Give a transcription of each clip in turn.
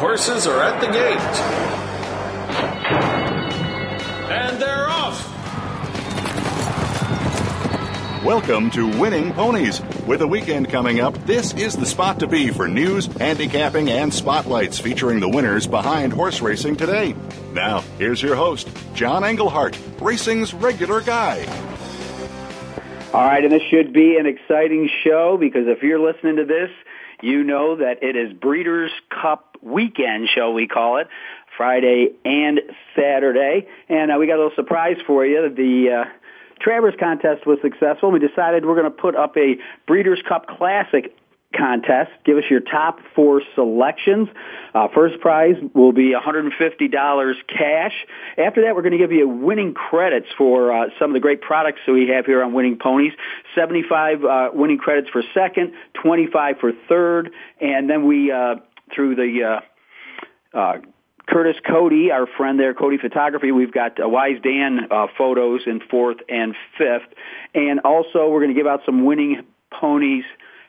horses are at the gate. And they're off! Welcome to Winning Ponies. With a weekend coming up, this is the spot to be for news, handicapping, and spotlights featuring the winners behind horse racing today. Now, here's your host, John Englehart, racing's regular guy. All right, and this should be an exciting show because if you're listening to this, you know that it is Breeders' Cup weekend, shall we call it, Friday and Saturday. And uh, we got a little surprise for you. The uh, Travers contest was successful. We decided we're going to put up a Breeders' Cup Classic contest. Give us your top four selections. Uh, first prize will be $150 cash. After that, we're going to give you winning credits for uh, some of the great products that we have here on Winning Ponies. 75 uh, winning credits for second, 25 for third, and then we, uh, through the uh, uh, Curtis Cody, our friend there, Coady Photography. We've got uh, Wise Dan uh, photos in fourth and fifth. And also, we're going to give out some winning ponies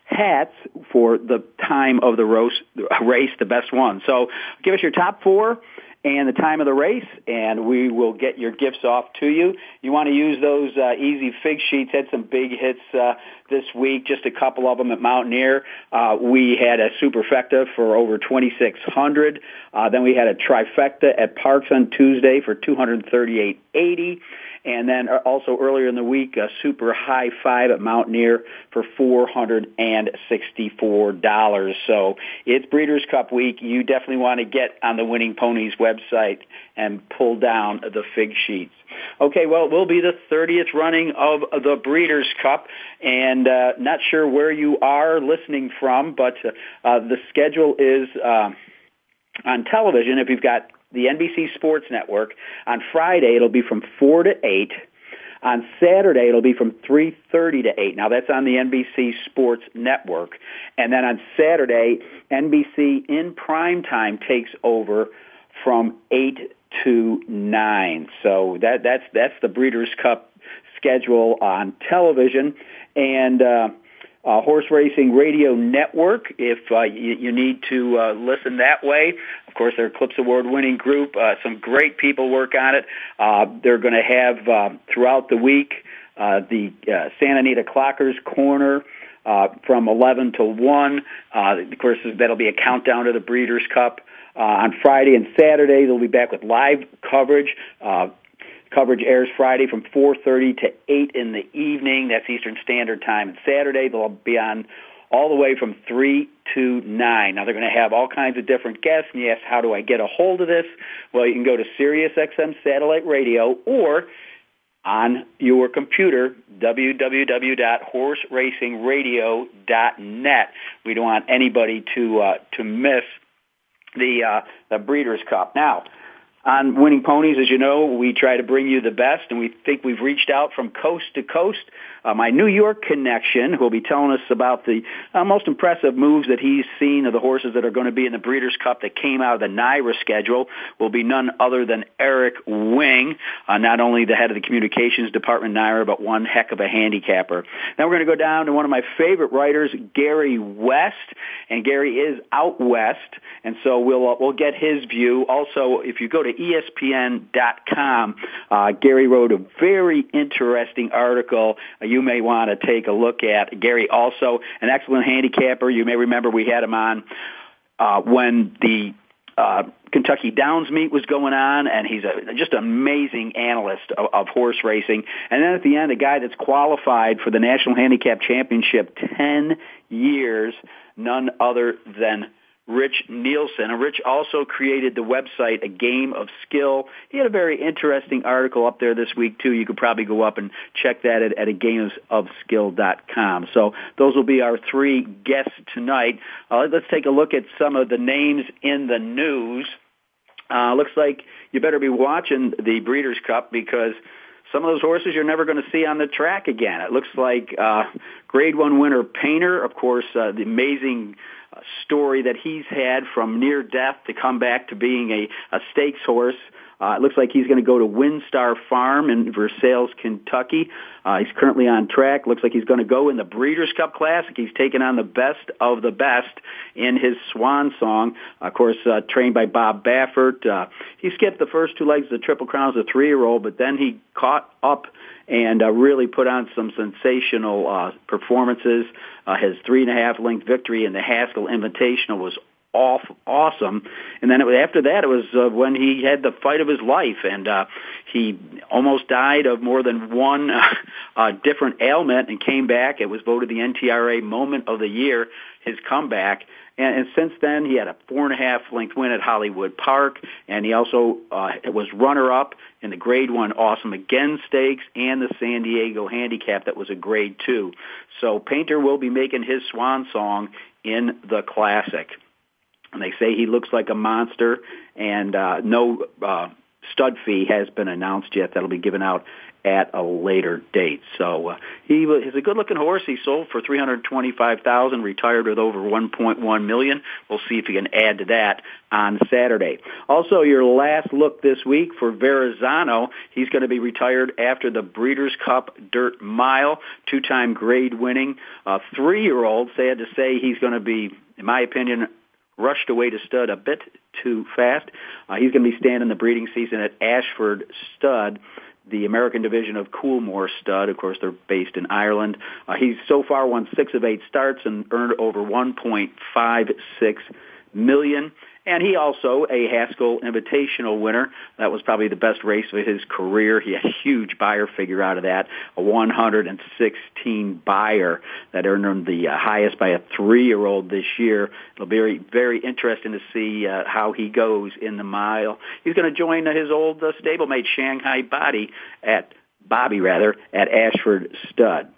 hats for the time of the race, the best one. So give us your top four and the time of the race, and we will get your gifts off to you. You want to use those uh, easy fig sheets. Had some big hits uh, this week, just a couple of them at Mountaineer. Uh, we had a superfecta for over 2,600. Uh, then we had a trifecta at Parx on Tuesday for 238.80. And then uh, also earlier in the week, a super high five at Mountaineer for $464. So it's Breeders' Cup week. You definitely want to get on the Winning Ponies website and pull down the fig sheets. Okay, well, it will be the 30th running of the Breeders' Cup, and uh, not sure where you are listening from, but uh, the schedule is uh, on television. If you've got the NBC Sports Network. On Friday, it'll be from 4 to 8. On Saturday, it'll be from 3.30 to 8. Now, that's on the NBC Sports Network. And then on Saturday, NBC in prime time takes over from 8 to 9. So that, that's, that's the Breeders' Cup schedule on television. And, uh, uh, Horse Racing Radio Network if uh, you, you need to uh, listen that way. Of course, they're Eclipse Award winning group. Uh, some great people work on it. Uh, they're going to have uh, throughout the week uh, the uh, Santa Anita Clockers Corner. Uh, from 11 to 1. Uh, of course, that'll be a countdown to the Breeders' Cup. Uh, on Friday and Saturday, they'll be back with live coverage. Uh, Coverage airs Friday from 4.30 to 8 in the evening. That's Eastern Standard Time. And Saturday, they'll be on all the way from 3 to 9. Now, they're going to have all kinds of different guests. And you ask, how do I get a hold of this? Well, you can go to SiriusXM Satellite Radio or on your computer, www.horseracingradio.net. We don't want anybody to uh, to miss the uh, the Breeders' Cup. Now, on Winning Ponies, as you know, we try to bring you the best, and we think we've reached out from coast to coast. Uh, my New York connection, who will be telling us about the uh, most impressive moves that he's seen of the horses that are going to be in the Breeders' Cup that came out of the NYRA schedule, will be none other than Eric Wing, uh, not only the head of the communications department NYRA, but one heck of a handicapper. Now we're going to go down to one of my favorite writers, Gary West, and Gary is out west, and so we'll uh, we'll get his view. Also, if you go to ESPN.com, uh, Gary wrote a very interesting article. Uh, you may want to take a look at. Gary also an excellent handicapper. You may remember we had him on uh, when the uh, Kentucky Downs meet was going on, and he's a, just an amazing analyst of, of horse racing. And then at the end, a guy that's qualified for the National Handicap Championship 10 years, none other than Rich Nilsen. And Rich also created the website A Game of Skill. He had a very interesting article up there this week too. You could probably go up and check that at, at gameofskill.com. So those will be our three guests tonight. Uh, let's take a look at some of the names in the news. Uh, looks like you better be watching the Breeders' Cup because some of those horses you're never going to see on the track again. It looks like uh, Grade One winner Painter, of course, uh, the amazing story that he's had from near death to come back to being a, a stakes horse Uh, it looks like he's going to go to WinStar Farm in Versailles, Kentucky. Uh, he's currently on track. Looks like he's going to go in the Breeders' Cup Classic. He's taken on the best of the best in his swan song. Of course, uh, trained by Bob Baffert. Uh, he skipped the first two legs of the Triple Crown as a three-year-old, but then he caught up and uh, really put on some sensational uh, performances. Uh, his three and a half length victory in the Haskell Invitational was off awesome. And then it was, after that it was uh, when he had the fight of his life and uh he almost died of more than one uh, uh different ailment and came back. It was voted the NTRA moment of the year his comeback. And, and since then he had a four and a half length win at Hollywood Park and he also uh was runner up in the grade one awesome again stakes and the San Diego handicap. That was a grade two. So Painter will be making his swan song in the classic and they say he looks like a monster, and uh, no uh, stud fee has been announced yet. That'll be given out at a later date. So uh, he is a good-looking horse. He sold for three hundred twenty-five thousand, retired with over one point one million. We'll see if he can add to that on Saturday. Also, your last look this week for Verrazano. He's going to be retired after the Breeders' Cup Dirt Mile, two-time grade-winning uh, three-year-old. Sad to say, he's going to be, in my opinion, rushed away to stud a bit too fast. Uh, he's going to be standing the breeding season at Ashford Stud, the American division of Coolmore Stud. Of course, they're based in Ireland. Uh, he's so far won six of eight starts and earned over 1.56 million. And he also a Haskell Invitational winner. That was probably the best race of his career. He had a huge Beyer figure out of that, a 116 Beyer that earned him the uh, highest by a three-year-old this year. It'll be very, very interesting to see uh, how he goes in the mile. He's going to join uh, his old uh, stablemate Shanghai Body at Bobby rather at Ashford Stud.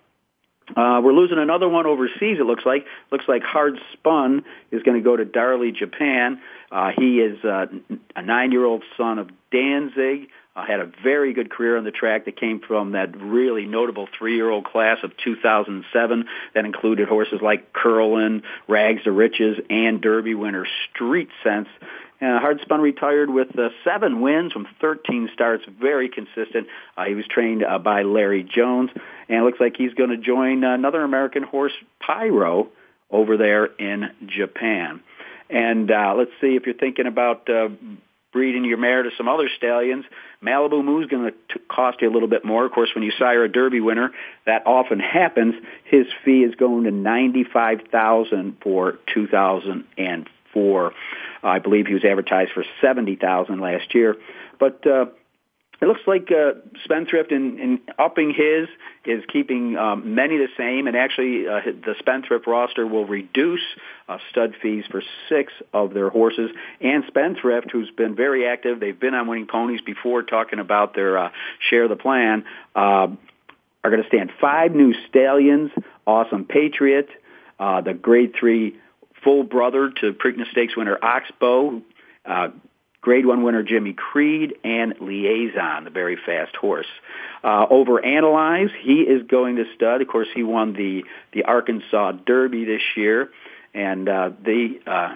Uh, we're losing another one overseas. It looks like. Looks like Hard Spun is going to go to Darley, Japan. Uh, he is uh, a nine-year-old son of Danzig. Uh, had a very good career on the track that came from that really notable three-year-old class of 2007 that included horses like Curlin, Rags to Riches, and Derby winner Street Sense. Uh, Hardspun retired with uh, seven wins from 13 starts, very consistent. Uh, he was trained uh, by Larry Jones, and it looks like he's going to join another American horse, Pyro, over there in Japan. And uh, let's see if you're thinking about uh, breeding your mare to some other stallions. Malibu Moon's going to cost you a little bit more. Of course, when you sire a Derby winner, that often happens. His fee is going to ninety-five thousand for two thousand and four. I believe he was advertised for seventy thousand last year, but. Uh, it looks like uh, Spendthrift in, in upping his is keeping um, many the same, and actually uh, the Spendthrift roster will reduce uh, stud fees for six of their horses. And Spendthrift, who's been very active, they've been on Winning Ponies before talking about their uh, share of the plan, uh, are going to stand five new stallions, Awesome Patriot, uh, the Grade 3 full brother to Preakness Stakes winner Oxbow, uh, Grade One winner Jimmy Creed, and Liaison, the very fast horse. Uh, over Analyze, he is going to stud. Of course, he won the the Arkansas Derby this year, and uh, they uh,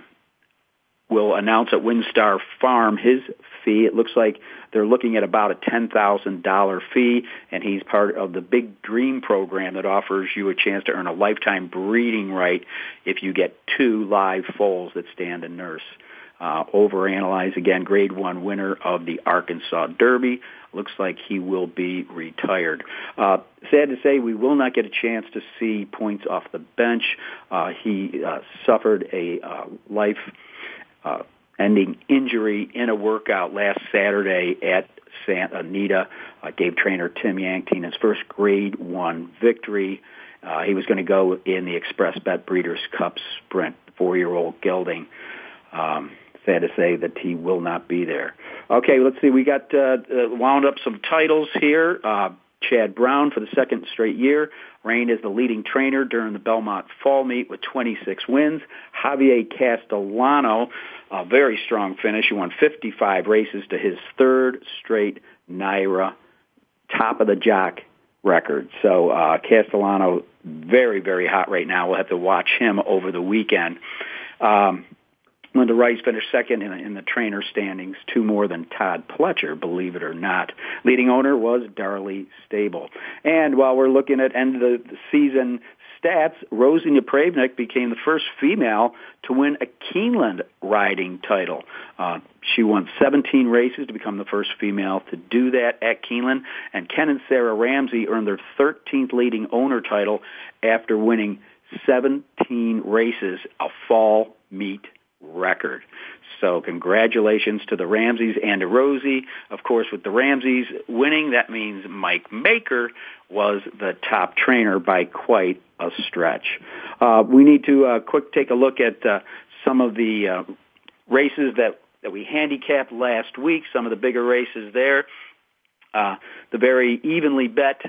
will announce at WinStar Farm his fee. It looks like they're looking at about a $10,000 fee, and he's part of the Big Dream program that offers you a chance to earn a lifetime breeding right if you get two live foals that stand and nurse. Uh, overanalyze again, grade one winner of the Arkansas Derby. Looks like he will be retired. Uh, sad to say, we will not get a chance to see points off the bench. Uh, he uh, suffered a uh, life uh, ending injury in a workout last Saturday at Santa Anita. Uh, gave trainer Tim Yakteen his first grade one victory. Uh, he was going to go in the Xpressbet Breeders' Cup Sprint, four-year-old gelding. Um, sad to say that he will not be there. Okay, let's see. We got uh, uh, wound up some titles here. Uh, Chad Brown for the second straight year reigned as the leading trainer during the Belmont Fall Meet with 26 wins. Javier Castellano, a very strong finish. He won 55 races to his third straight NYRA top of the jock record. So uh, Castellano, very, very hot right now. We'll have to watch him over the weekend. Um, Linda Rice finished second in, in the trainer standings, two more than Todd Pletcher, believe it or not. Leading owner was Darley Stable. And while we're looking at end of the, season stats, Rosie Napravnik became the first female to win a Keeneland riding title. Uh, she won 17 races to become the first female to do that at Keeneland, and Ken and Sarah Ramsey earned their 13th leading owner title after winning 17 races, a fall meet record. So congratulations to the Ramseys and to Rosie. Of course, with the Ramseys winning, that means Mike Maker was the top trainer by quite a stretch. Uh, we need to uh, quick take a look at uh, some of the uh, races that that we handicapped last week. Some of the bigger races there. Uh, the very evenly bet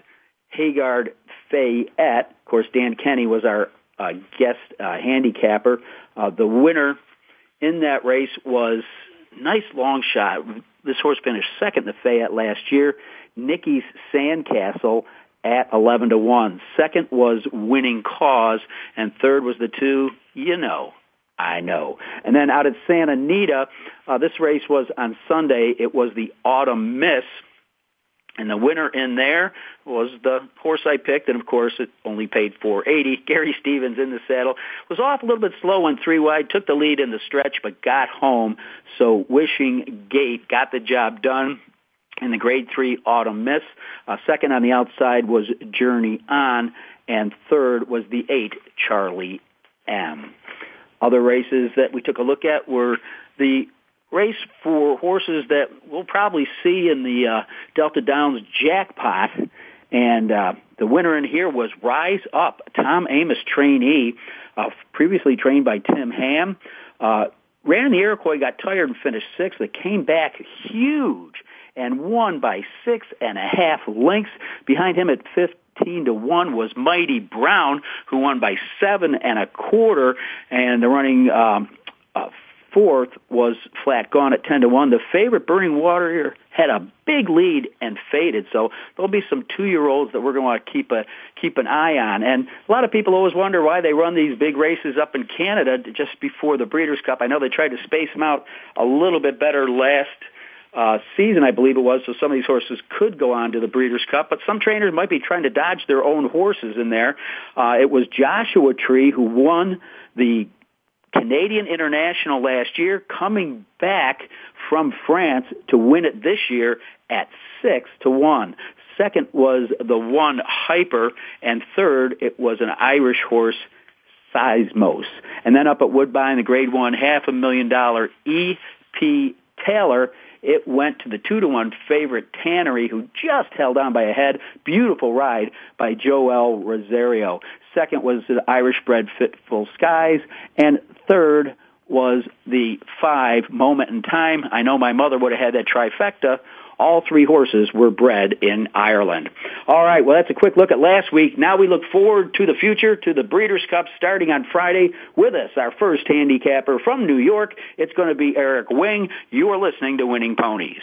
Haggard Fayette. Of course, Dan Kenny was our uh, guest handicapper. Uh, the winner in that race was nice long shot. This horse finished second the Fayette last year. Nicky's Sandcastle at 11 to 1. Second was Winning Cause, and third was the two, you know, I know. And then out at Santa Anita, uh, this race was on Sunday. It was the Autumn Miss. And the winner in there was the horse I picked, and of course it only paid 480. Gary Stevens in the saddle was off a little bit slow on three wide, took the lead in the stretch, but got home. So Wishing Gate got the job done in the Grade Three Autumn Miss. Uh, second on the outside was Journey On, and third was the eight Charlie M. Other races that we took a look at were the race for horses that we'll probably see in the uh, Delta Downs jackpot. And uh, the winner in here was Rise Up, Tom Amoss trainee, uh, previously trained by Tim Ham. Uh, ran the Iroquois, got tired and finished sixth. They came back huge and won by six and a half lengths. Behind him at 15 to 1 was Mighty Brown, who won by seven and a quarter. And the running um, uh, fourth was flat gone at 10 to 1. The favorite Burning Water had a big lead and faded. So there'll be some two-year-olds that we're going to want to keep a keep an eye on. And a lot of people always wonder why they run these big races up in Canada just before the Breeders' Cup. I know they tried to space them out a little bit better last uh, season, I believe it was, so some of these horses could go on to the Breeders' Cup, but some trainers might be trying to dodge their own horses in there. Uh, it was Joshua Tree who won the Canadian International last year, coming back from France to win it this year at six to one. Second was the one Hyper, and third it was an Irish horse, Seismos. And then up at Woodbine, the Grade One, half a million dollar E.P. Taylor. It went to the two to one favorite Tannery, who just held on by a head. Beautiful ride by Joel Rosario. Second was the Irish bred Fitful Skies, and third was the five Moment in Time. I know my mother would have had that trifecta. All three horses were bred in Ireland. All right, well, that's a quick look at last week. Now we look forward to the future, to the Breeders' Cup starting on Friday. With us, our first handicapper from New York. It's going to be Eric Wing. You are listening to Winning Ponies.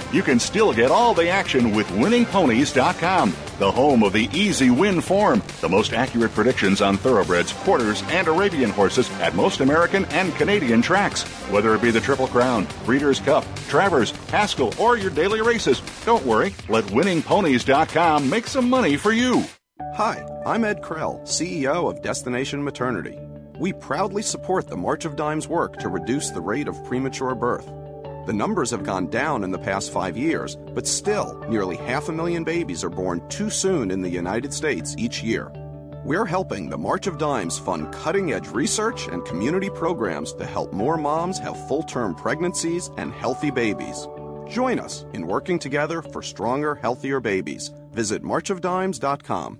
You can still get all the action with winningponies.com, the home of the easy win form, the most accurate predictions on thoroughbreds, quarters, and Arabian horses at most American and Canadian tracks. Whether it be the Triple Crown, Breeders' Cup, Travers, Haskell, or your daily races, don't worry. Let winningponies.com make some money for you. Hi, I'm Ed Krell, CEO of Destination Maternity. We proudly support the March of Dimes work to reduce the rate of premature birth. The numbers have gone down in the past five years, but still, nearly half a million babies are born too soon in the United States each year. We're helping the March of Dimes fund cutting edge research and community programs to help more moms have full term pregnancies and healthy babies. Join us in working together for stronger, healthier babies. Visit marchofdimes.com.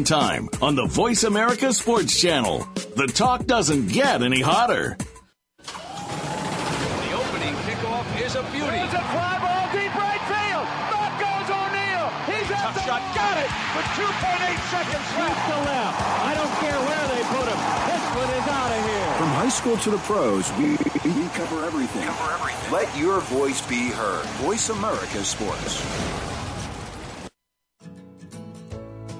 Time on the Voice America Sports Channel. The talk doesn't get any hotter. The opening kickoff is a beauty. It's a fly ball deep right field. Back goes O'Neill. He's at the shot. Got it with 2.8 seconds left. to left. I don't care where they put him. This one is out of here. From high school to the pros, we, we cover everything. Cover everything. Let your voice be heard. Voice America Sports.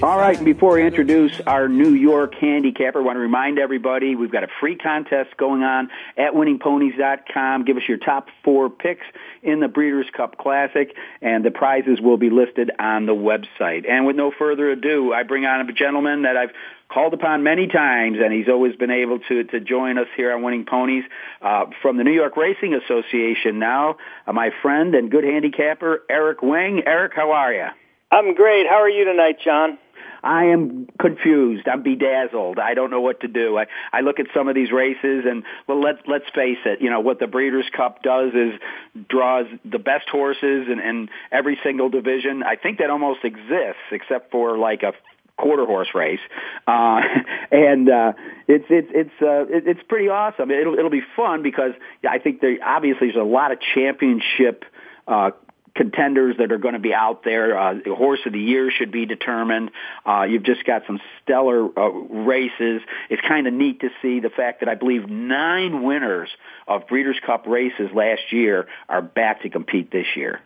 All right, before we introduce our New York handicapper, I want to remind everybody we've got a free contest going on at winningponies.com. Give us your top four picks in the Breeders' Cup Classic, and the prizes will be listed on the website. And with no further ado, I bring on a gentleman that I've called upon many times, and he's always been able to to join us here on Winning Ponies uh, from the New York Racing Association. Now, uh, my friend and good handicapper Eric Wing. Eric, how are you? I'm great. How are you tonight, John? I am confused. I'm bedazzled. I don't know what to do. I, I look at some of these races and well let's let's face it, you know, what the Breeders' Cup does is draws the best horses in, in every single division. I think that almost exists except for like a quarter horse race, uh, and uh, it's it's it's uh, it, it's pretty awesome. It'll it'll be fun because I think there obviously there's a lot of championship uh, contenders that are going to be out there. Uh, the horse of the year should be determined. Uh, you've just got some stellar uh, races. It's kind of neat to see the fact that I believe nine winners of Breeders' Cup races last year are back to compete this year.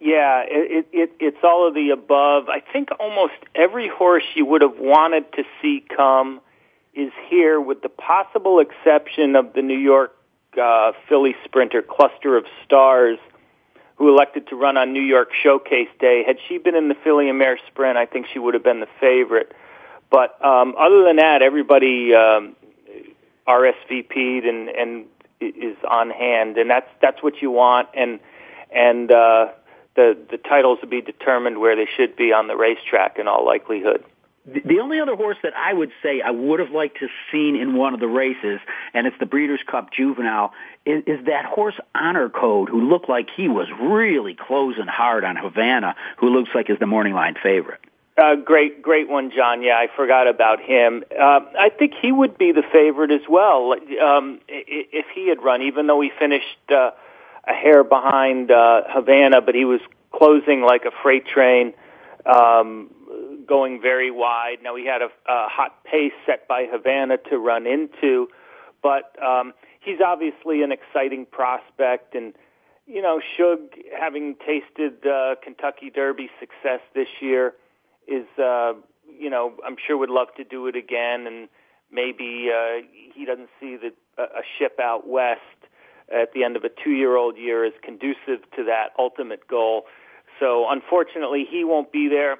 Yeah, it, it, it's all of the above. I think almost every horse you would have wanted to see come is here, with the possible exception of the New York uh, Filly Sprinter Cluster of Stars, who elected to run on New York Showcase Day. Had she been in the Filly and Mare Sprint, I think she would have been the favorite. But um, other than that, everybody um, RSVP'd and, and is on hand, and that's that's what you want. And and uh, the the titles will be determined where they should be on the racetrack in all likelihood. The, only other horse that I would say I would have liked to seen in one of the races, and it's the Breeders' Cup Juvenile, is, is that horse Honor Code, who looked like he was really closing hard on Havana, who looks like is the morning line favorite. Uh, great, great one, John. Yeah, I forgot about him. Uh, I think he would be the favorite as well um, if he had run, even though he finished uh, a hair behind uh, Havana, but he was closing like a freight train, um, going very wide. Now he had a, a hot pace set by Havana to run into, but um, he's obviously an exciting prospect and. You know, Shug, having tasted uh, Kentucky Derby success this year, is uh, you know I'm sure would love to do it again, and maybe uh, he doesn't see that a ship out west at the end of a two-year-old year is conducive to that ultimate goal. So unfortunately, he won't be there.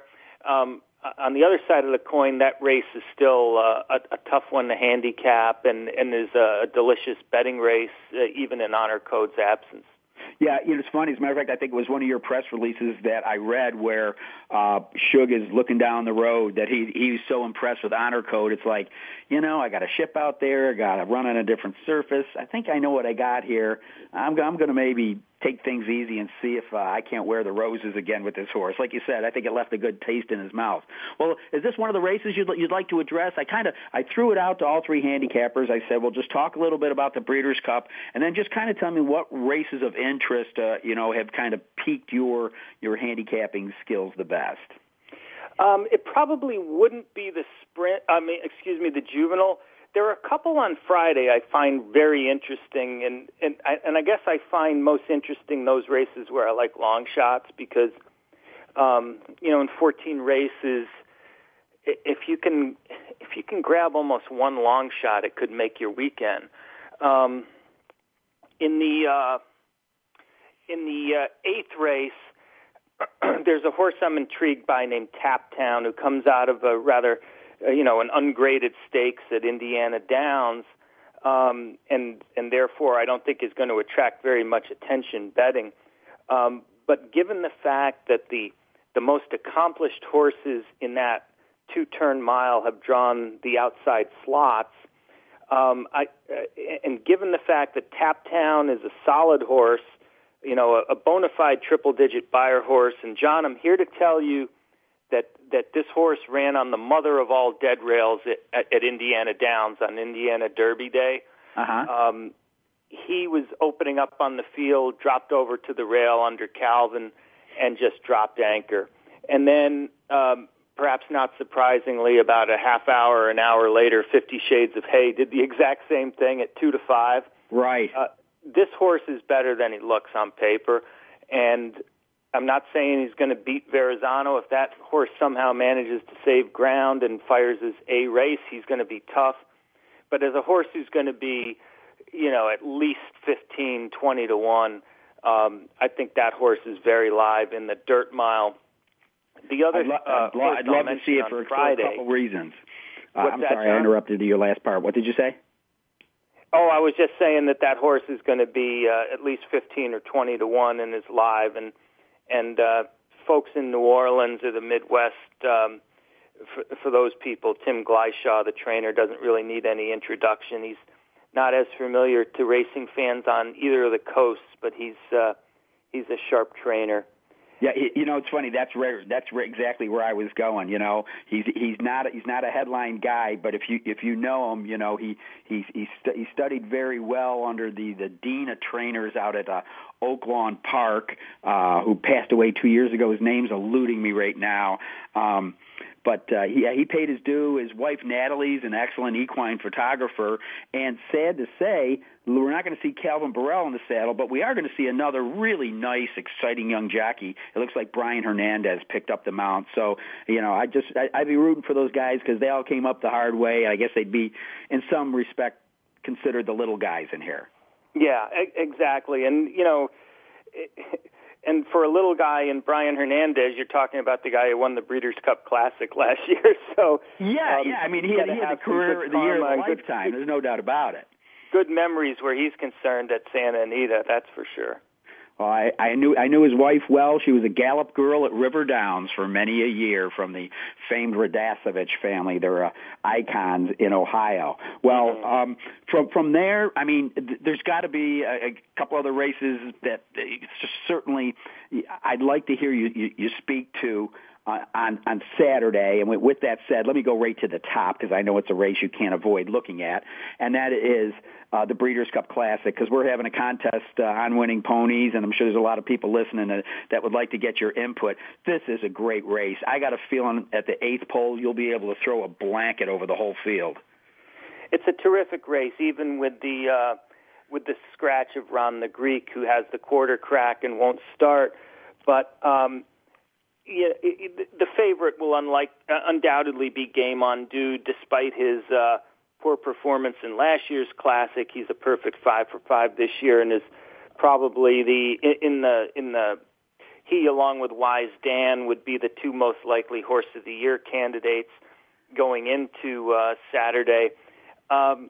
Um, on the other side of the coin, that race is still uh, a, a tough one to handicap, and and is a, delicious betting race, uh, even in Honor Code's absence. Yeah, you know, it's funny. As a matter of fact, I think it was one of your press releases that I read where uh, Shug is looking down the road that he he's so impressed with Honor Code. It's like, you know, I got a ship out there, I got to run on a different surface. I think I know what I got here. I'm I'm going to maybe take things easy and see if uh, I can't wear the roses again with this horse. Like you said, I think it left a good taste in his mouth. Well, is this one of the races you'd, you'd like to address? I kind of I threw it out to all three handicappers. I said, well, just talk a little bit about the Breeders' Cup, and then just kind of tell me what races of interest, uh, you know, have kind of piqued your your handicapping skills the best. Um, it probably wouldn't be the sprint. I mean, excuse me, the juvenile. There are a couple on Friday I find very interesting, and and I, and I guess I find most interesting those races where I like long shots because, um, you know, in 14 races, if you can if you can grab almost one long shot, it could make your weekend. Um, in the uh, in the uh, eighth race, there's a horse I'm intrigued by named Tap Town who comes out of a rather, you know, an ungraded stakes at Indiana Downs, um, and and therefore I don't think is going to attract very much attention betting. Um, but given the fact that the the most accomplished horses in that two turn mile have drawn the outside slots, um, I, uh, and given the fact that Tap Town is a solid horse you know, a, a bona fide triple digit Beyer horse. And John, I'm here to tell you that that this horse ran on the mother of all dead rails at, at, at Indiana Downs on Indiana Derby Day. Uh-huh. Um, he was opening up on the field, dropped over to the rail under Calvin, and just dropped anchor. And then, um, perhaps not surprisingly, about a half hour, an hour later, Fifty Shades of Hay did the exact same thing at two to five. Right. Uh, this horse is better than he looks on paper, and I'm not saying he's going to beat Verrazano. If that horse somehow manages to save ground and fires his A race, he's going to be tough. But as a horse who's going to be, you know, at least 15, 20 to 1, um, I think that horse is very live in the dirt mile. The other, I'd, lo- uh, I'd, lo- I'd love to see it for, for, a couple reasons. Uh, I'm that, sorry, John? I interrupted your last part. What did you say? Oh, I was just saying that that horse is going to be uh, at least fifteen or twenty to one and is live, and and uh, folks in New Orleans or the Midwest, um, for, for those people, Tim Glyshaw, the trainer, doesn't really need any introduction. He's not as familiar to racing fans on either of the coasts, but he's uh, he's a sharp trainer. Yeah, you know it's funny. That's rare. That's exactly where I was going. You know, he's he's not he's not a headline guy, but if you if you know him, you know he he he, he studied very well under the the dean of trainers out at uh, Oaklawn Park, uh, who passed away two years ago. His name's eluding me right now. Um, but uh, he he paid his due. His wife Natalie's an excellent equine photographer, and sad to say, we're not going to see Calvin Borel in the saddle, but we are going to see another really nice, exciting young jockey. It looks like Brian Hernandez picked up the mount. So you know, I just I, I'd be rooting for those guys because they all came up the hard way. I guess they'd be, in some respect, considered the little guys in here. Yeah, exactly. And you know. And for a little guy in Brian Hernandez, you're talking about the guy who won the Breeders' Cup Classic last year. So yeah, um, yeah. I mean, he had, he had the career, the year of a lifetime. There's no doubt about it. Good memories where he's concerned at Santa Anita. That's for sure. Well, I, I knew I knew his wife well. She was a gallop girl at River Downs for many a year from the famed Radasovich family. They're uh, icons in Ohio. Well, um, from from there, I mean, th- there's got to be a, a couple other races that uh, certainly I'd like to hear you you, you speak to uh, on on Saturday. And with, that said, let me go right to the top because I know it's a race you can't avoid looking at, and that is uh, the Breeders' Cup Classic because we're having a contest uh, on winning ponies, and I'm sure there's a lot of people listening that, that would like to get your input. This is a great race. I got a feeling at the eighth pole you'll be able to throw a blanket over the whole field. It's a terrific race, even with the uh, with the scratch of Ron the Greek, who has the quarter crack and won't start. But um, yeah, the favorite will unlike, uh, undoubtedly be Game on Dude, despite his uh, poor performance in last year's Classic. He's a perfect five for five this year, and is probably the in the in the he along with Wise Dan would be the two most likely horse of the year candidates going into uh, Saturday. Um,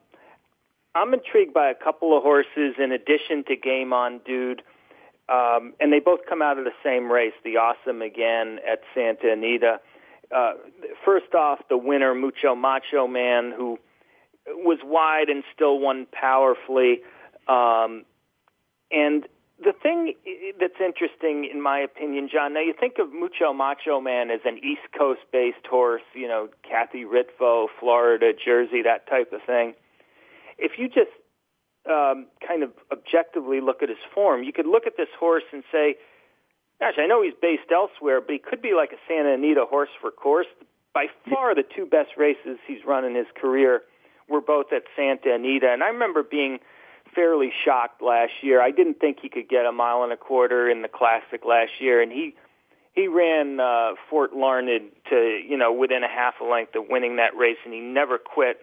I'm intrigued by a couple of horses in addition to Game on Dude. Um, and they both come out of the same race, the Awesome again at Santa Anita. Uh, first off, the winner, Mucho Macho Man, who was wide and still won powerfully. Um, and the thing that's interesting, in my opinion, John, now you think of Mucho Macho Man as an East Coast based horse, you know, Kathy Ritvo, Florida, Jersey, that type of thing. If you just um, kind of objectively look at his form, you could look at this horse and say, gosh, I know he's based elsewhere, but he could be like a Santa Anita horse for course. By far, the two best races he's run in his career were both at Santa Anita, and I remember being fairly shocked last year. I didn't think he could get a mile and a quarter in the Classic last year, and he he ran uh, Fort Larned to you know within a half a length of winning that race, and he never quit.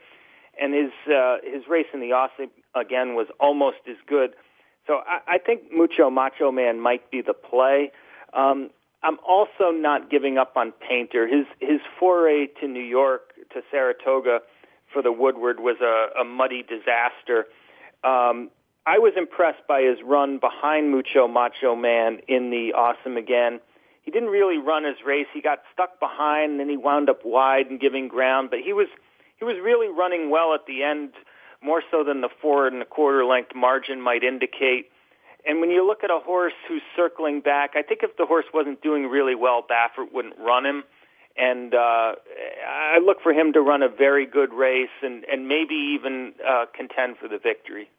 And his uh, his race in the Awesome again was almost as good. So I, I think Mucho Macho Man might be the play. Um, I'm also not giving up on Painter. His his foray to New York to Saratoga for the Woodward was a, a muddy disaster. Um, I was impressed by his run behind Mucho Macho Man in the Awesome Again. He didn't really run his race. He got stuck behind, and then he wound up wide and giving ground. But he was he was really running well at the end, more so than the four and a quarter length margin might indicate. And when you look at a horse who's circling back, I think if the horse wasn't doing really well, Baffert wouldn't run him. And uh, I look for him to run a very good race and, and maybe even uh, contend for the victory.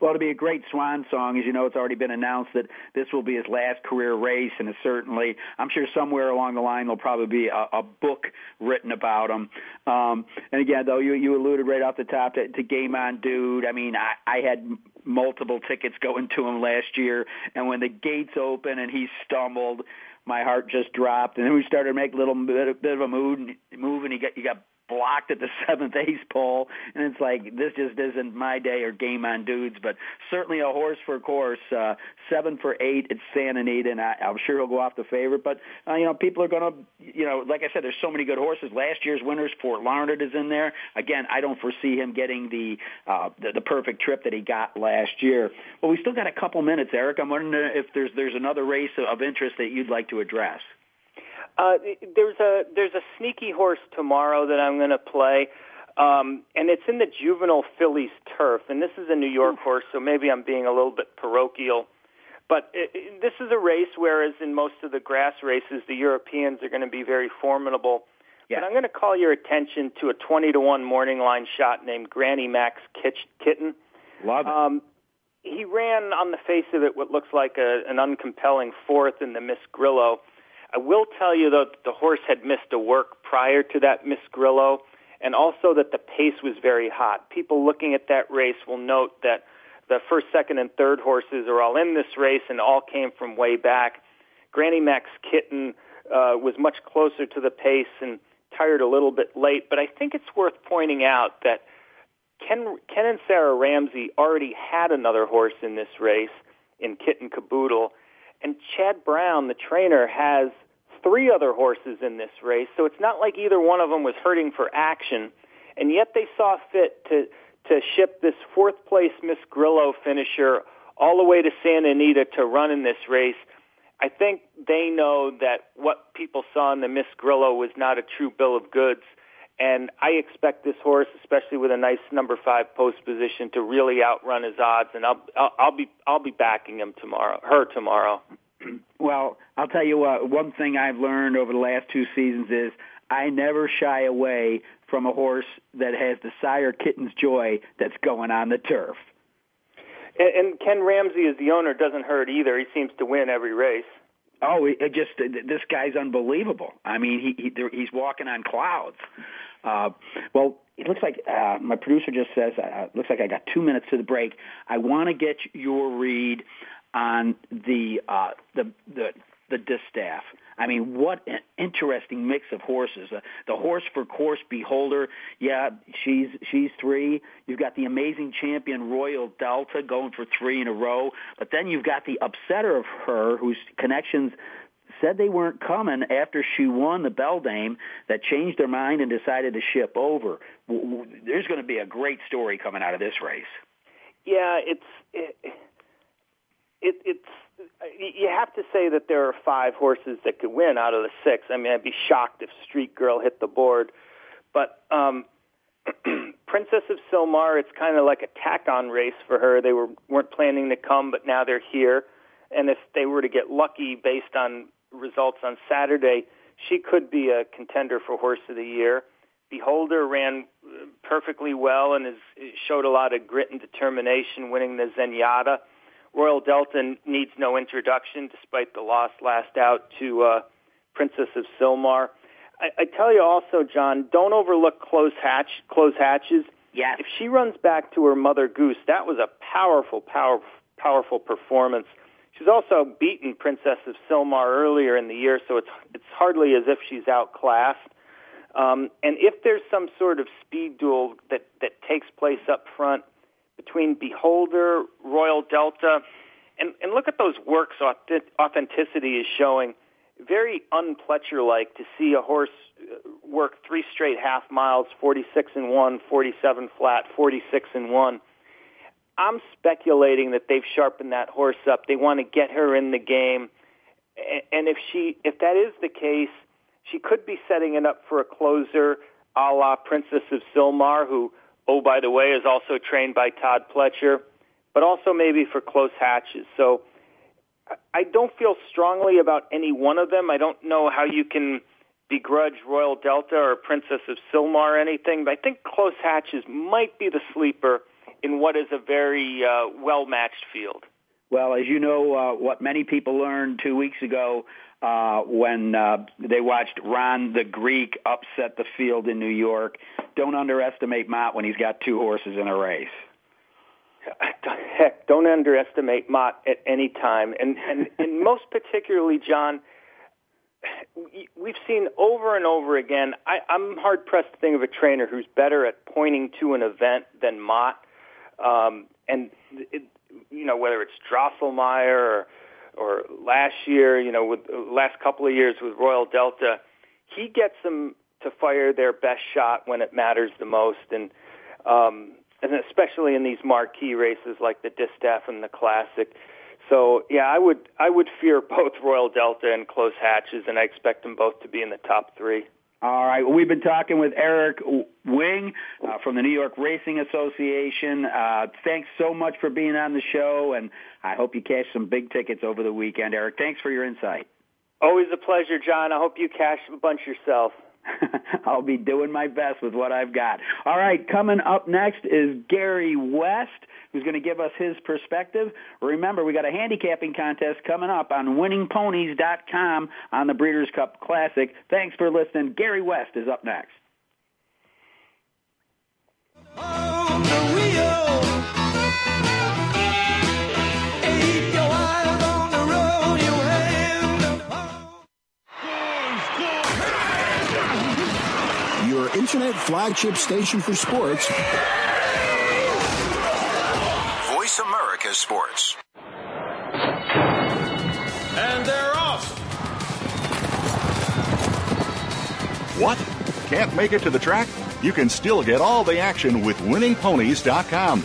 Well, it'll be a great swan song. As you know, it's already been announced that this will be his last career race, and it's certainly, I'm sure somewhere along the line there'll probably be a, a book written about him. Um, and again, though, you you alluded right off the top to, to Game On Dude. I mean, I, I had multiple tickets going to him last year, and when the gates open and he stumbled, my heart just dropped. And then we started to make a little bit, bit of a move, move, and he got he got blocked at the seventh ace pole, and it's like this just isn't my day or game on dudes. But certainly a horse for course, uh, seven for eight at Santa Anita, and I, I'm sure he'll go off the favorite. But uh, you know, people are going to, you know, like I said, there's so many good horses. Last year's winners, Fort Larned is in there. Again, I don't foresee him getting the uh, the, the perfect trip that he got last year. Well, we still got a couple minutes, Eric. I'm wondering if there's there's another race of interest that you'd like to address. Uh, there's a there's a sneaky horse tomorrow that I'm going to play, um, and it's in the juvenile fillies turf. And this is a New York horse, so maybe I'm being a little bit parochial. But it, it, this is a race, whereas in most of the grass races, the Europeans are going to be very formidable. Yeah. But I'm going to call your attention to a 20 to one morning line shot named Granny Max Kitten. Love it. Um, he ran on the face of it what looks like a, an uncompelling fourth in the Miss Grillo. I will tell you that the horse had missed a work prior to that Miss Grillo, and also that the pace was very hot. People looking at that race will note that the first, second, and third horses are all in this race and all came from way back. Granny Max Kitten uh, was much closer to the pace and tired a little bit late, but I think it's worth pointing out that Ken, Ken and Sarah Ramsey already had another horse in this race in Kitten Caboodle, and Chad Brown, the trainer, has three other horses in this race, so it's not like either one of them was hurting for action. And yet they saw fit to to ship this fourth place Miss Grillo finisher all the way to Santa Anita to run in this race. I think they know that what people saw in the Miss Grillo was not a true bill of goods. And I expect this horse, especially with a nice number five post position, to really outrun his odds. And I'll I'll, I'll be I'll be backing him tomorrow, her tomorrow. Well, I'll tell you what. One thing I've learned over the last two seasons is I never shy away from a horse that has the sire kitten's joy that's going on the turf. And, and Ken Ramsey, as the owner, doesn't hurt either. He seems to win every race. Oh, it just this guy's unbelievable. I mean, he, he he's walking on clouds. Uh, well, it looks like uh, my producer just says uh, looks like I got two minutes to the break. I want to get your read on the uh, the the the distaff. I mean, what an interesting mix of horses. Uh, the horse for course beholder, yeah, she's she's three. You've got the amazing champion Royal Delta going for three in a row, but then you've got the upsetter of her, whose connections said they weren't coming after she won the Beldame that changed their mind and decided to ship over. There's going to be a great story coming out of this race. Yeah, it's it, it it's you have to say that there are five horses that could win out of the six. I mean, I'd be shocked if Street Girl hit the board, but um, Princess of Sylmar, it's kind of like a tack-on race for her. They were weren't planning to come, but now they're here, and if they were to get lucky based on results on Saturday, she could be a contender for Horse of the Year. Beholder ran perfectly well and has showed a lot of grit and determination, winning the Zenyatta Royal Delta needs no introduction, despite the loss last out to uh, Princess of Sylmar. I, I tell you also, John, don't overlook close hatch, close hatches. Yes. If she runs back to her mother goose, that was a powerful, powerful, powerful performance. She's also beaten Princess of Sylmar earlier in the year, so it's it's hardly as if she's outclassed. Um, and if there's some sort of speed duel that that takes place up front between Beholder, Royal Delta, and and look at those works authenticity is showing very unpletcher like to see a horse uh, work three straight half miles, 46 and 1, 47 flat, 46 and 1. I'm speculating that they've sharpened that horse up. They want to get her in the game. And if she if that is the case, she could be setting it up for a closer a la Princess of Sylmar, who, oh, by the way, is also trained by Todd Pletcher, but also maybe for close hatches. So I don't feel strongly about any one of them. I don't know how you can begrudge Royal Delta or Princess of Sylmar anything, but I think Close Hatches might be the sleeper in what is a very uh, well-matched field. Well, as you know, uh, what many people learned two weeks ago uh, when uh, they watched Ron the Greek upset the field in New York. Don't underestimate Mott when he's got two horses in a race. Heck, don't underestimate Mott at any time, and and, and most particularly, John. We've seen over and over again. I, I'm hard pressed to think of a trainer who's better at pointing to an event than Mott. Um, and it, you know whether it's Drosselmeyer or, or last year, you know, with last couple of years with Royal Delta, he gets them to fire their best shot when it matters the most. And um, and especially in these marquee races like the Distaff and the Classic. So yeah, I would I would fear both Royal Delta and Close Hatches, and I expect them both to be in the top three. All right. Well, we've been talking with Eric Wing uh, from the New York Racing Association. Uh, thanks so much for being on the show, and I hope you cash some big tickets over the weekend. Eric, thanks for your insight. Always a pleasure, John. I hope you cash a bunch yourself. I'll be doing my best with what I've got. All right, coming up next is Gary West, who's going to give us his perspective. Remember, we got a handicapping contest coming up on winningponies.com on the Breeders' Cup Classic. Thanks for listening. Gary West is up next. Oh, internet flagship station for sports. Voice America Sports. And they're off. What? Can't make it to the track? You can still get all the action with winningponies.com,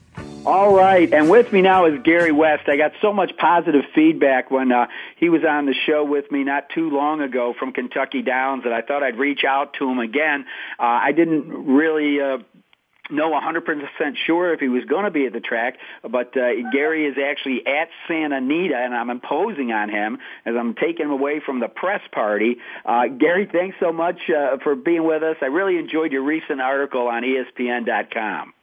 All right, and with me now is Gary West. I got so much positive feedback when uh, he was on the show with me not too long ago from Kentucky Downs that I thought I'd reach out to him again. Uh, I didn't really uh, know 100% sure if he was going to be at the track, but uh, Gary is actually at Santa Anita, and I'm imposing on him as I'm taking him away from the press party. Uh, Gary, thanks so much uh, for being with us. I really enjoyed your recent article on ESPN.com.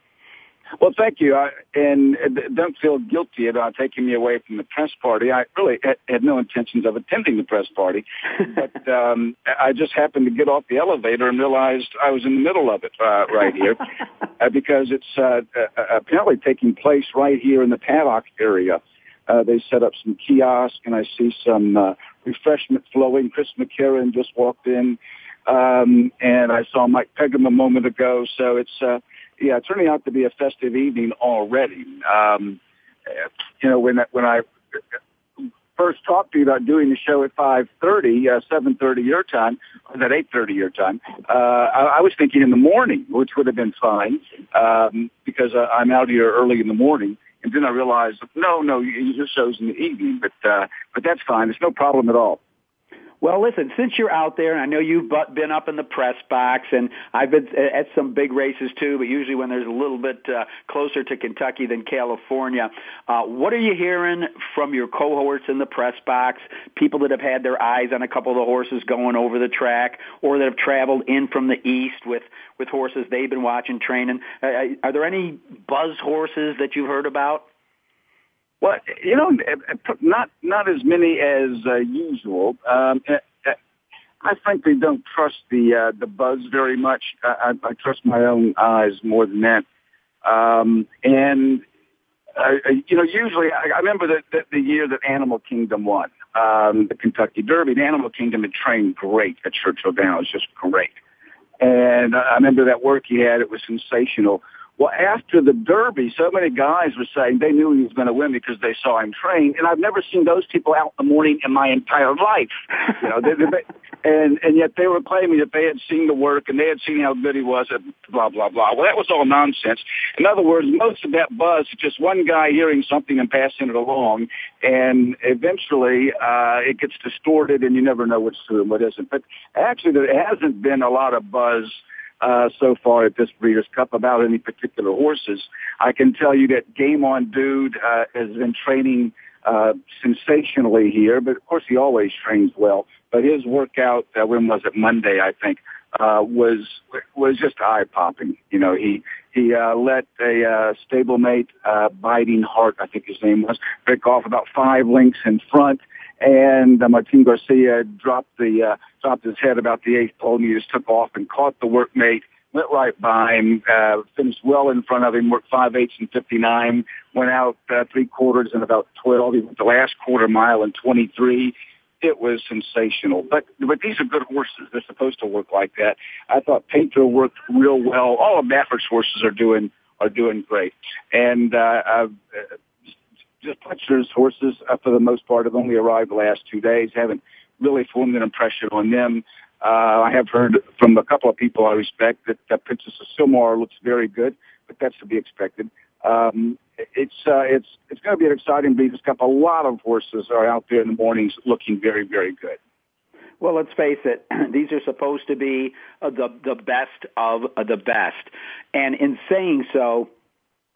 Well, thank you. I, and don't feel guilty about taking me away from the press party. I really had, had no intentions of attending the press party, but um, I just happened to get off the elevator and realized I was in the middle of it uh, right here uh, because it's uh, uh, apparently taking place right here in the paddock area. Uh, they set up some kiosks, and I see some uh, refreshment flowing. Chris McCarron just walked in, um, and I saw Mike Pegram a moment ago. So it's uh, yeah, it's turning out to be a festive evening already. Um, you know, when when I first talked to you about doing the show at 5.30, uh, 7.30 your time, or at 8.30 your time, uh, I, I was thinking in the morning, which would have been fine, um, because uh, I'm out here early in the morning. And then I realized, no, no, your show's in the evening, but, uh, but that's fine. It's no problem at all. Well, listen, since you're out there, and I know you've been up in the press box, and I've been at some big races too, but usually when there's a little bit uh, closer to Kentucky than California, uh, what are you hearing from your cohorts in the press box, people that have had their eyes on a couple of the horses going over the track, or that have traveled in from the east with, with horses they've been watching training? Uh, uh are there any buzz horses that you've heard about? Well, you know, not not as many as uh, usual. Um, uh, uh, I frankly don't trust the uh, the buzz very much. I, I, trust my own eyes more than that. Um, and uh, you know, usually I, I remember that the, the year that Animal Kingdom won um, the Kentucky Derby. The Animal Kingdom had trained great at Churchill Downs, just great. And I remember that work he had; it was sensational. Well, after the Derby, so many guys were saying they knew he was going to win because they saw him train, and I've never seen those people out in the morning in my entire life. You know, they, they, and and yet they were claiming that they had seen the work and they had seen how good he was at blah blah blah. Well, that was all nonsense. In other words, most of that buzz is just one guy hearing something and passing it along, and eventually uh, it gets distorted, and you never know what's true and what isn't. But actually, there hasn't been a lot of buzz uh, so far at this Breeders' Cup about any particular horses. I can tell you that Game On Dude uh, has been training uh, sensationally here, but of course he always trains well. But his workout, uh, when was it? Monday, I think, uh, was was just eye popping. You know, he he uh, let a uh, stablemate, uh, Biting Heart, I think his name was, break off about five lengths in front and uh, Martin Garcia dropped the uh, dropped his head about the eighth pole, and he just took off and caught the workmate, went right by him, uh, finished well in front of him, worked five eighths and fifty nine, went out uh, three quarters in about twelve. He went the last quarter mile in twenty three. It was sensational, but but these are good horses. They're supposed to work like that. I thought Pedro worked real well. All of Baffert's horses are doing are doing great, and uh, uh, just Pletcher's horses, uh, for the most part, have only arrived the last two days. Haven't really formed an impression on them. Uh, I have heard from a couple of people I respect that, that Princess of Sylmar looks very good, but that's to be expected. Um, it's uh, it's it's going to be an exciting Breeders' Cup. A lot of horses are out there in the mornings looking very very good. Well, let's face it; these are supposed to be uh, the the best of uh, the best. And in saying so,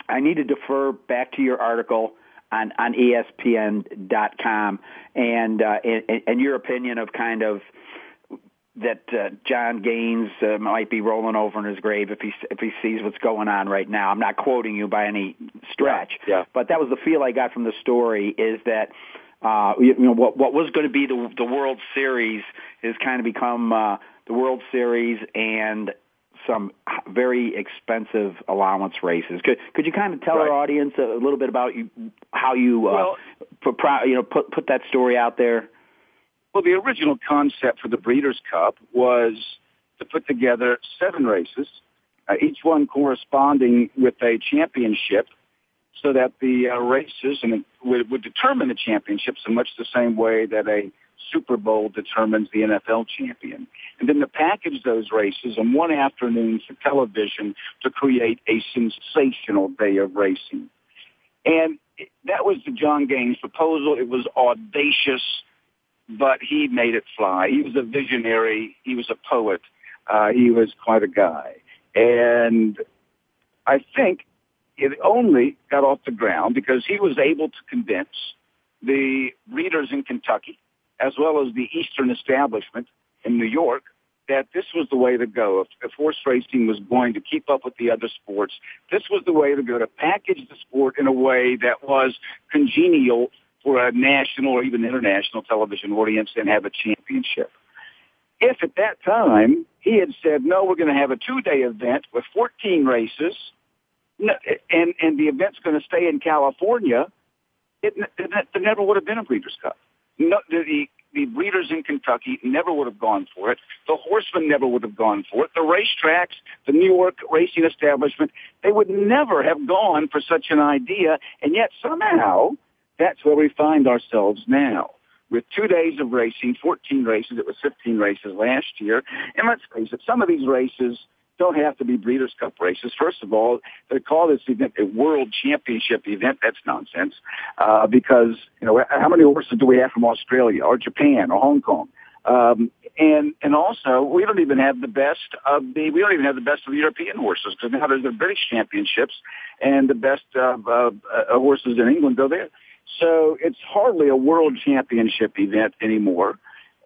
I need to defer back to your article on on ESPN.com and uh, and, and your opinion of kind of that uh, John Gaines uh, might be rolling over in his grave if he if he sees what's going on right now. I'm not quoting you by any stretch, yeah, yeah. but that was the feel I got from the story. Is that uh, you know what what was going to be the the World Series has kind of become uh, the World Series and some very expensive allowance races. Could could you kind of tell right. our audience a little bit about you, how you uh, well, put, you know put put that story out there? Well, the original concept for the Breeders' Cup was to put together seven races, uh, each one corresponding with a championship, so that the uh, races and would, would determine the championships in much the same way that a Super Bowl determines the NFL champion. And then to package those races in one afternoon for television to create a sensational day of racing. And that was the John Gaines proposal. It was audacious, but he made it fly. He was a visionary. He was a poet. Uh, he was quite a guy. And I think it only got off the ground because he was able to convince the readers in Kentucky, as well as the Eastern establishment in New York, that this was the way to go. If, if horse racing was going to keep up with the other sports, this was the way to go to package the sport in a way that was congenial for a national or even international television audience and have a championship. If at that time he had said, no, we're going to have a two-day event with 14 races, and, and the event's going to stay in California, it, it, there never would have been a Breeders' Cup. No, the, the breeders in Kentucky never would have gone for it. The horsemen never would have gone for it. The racetracks, the New York racing establishment, they would never have gone for such an idea. And yet somehow that's where we find ourselves now. With two days of racing, 14 races, it was 15 races last year. And let's face it, some of these races don't have to be Breeders' Cup races. First of all, they call this event a World Championship event. That's nonsense. Uh, because, you know, how many horses do we have from Australia or Japan or Hong Kong? Um, and, and also, we don't even have the best of the, we don't even have the best of the European horses because now there's the British Championships and the best of, uh, uh, horses in England go there. So it's hardly a world championship event anymore.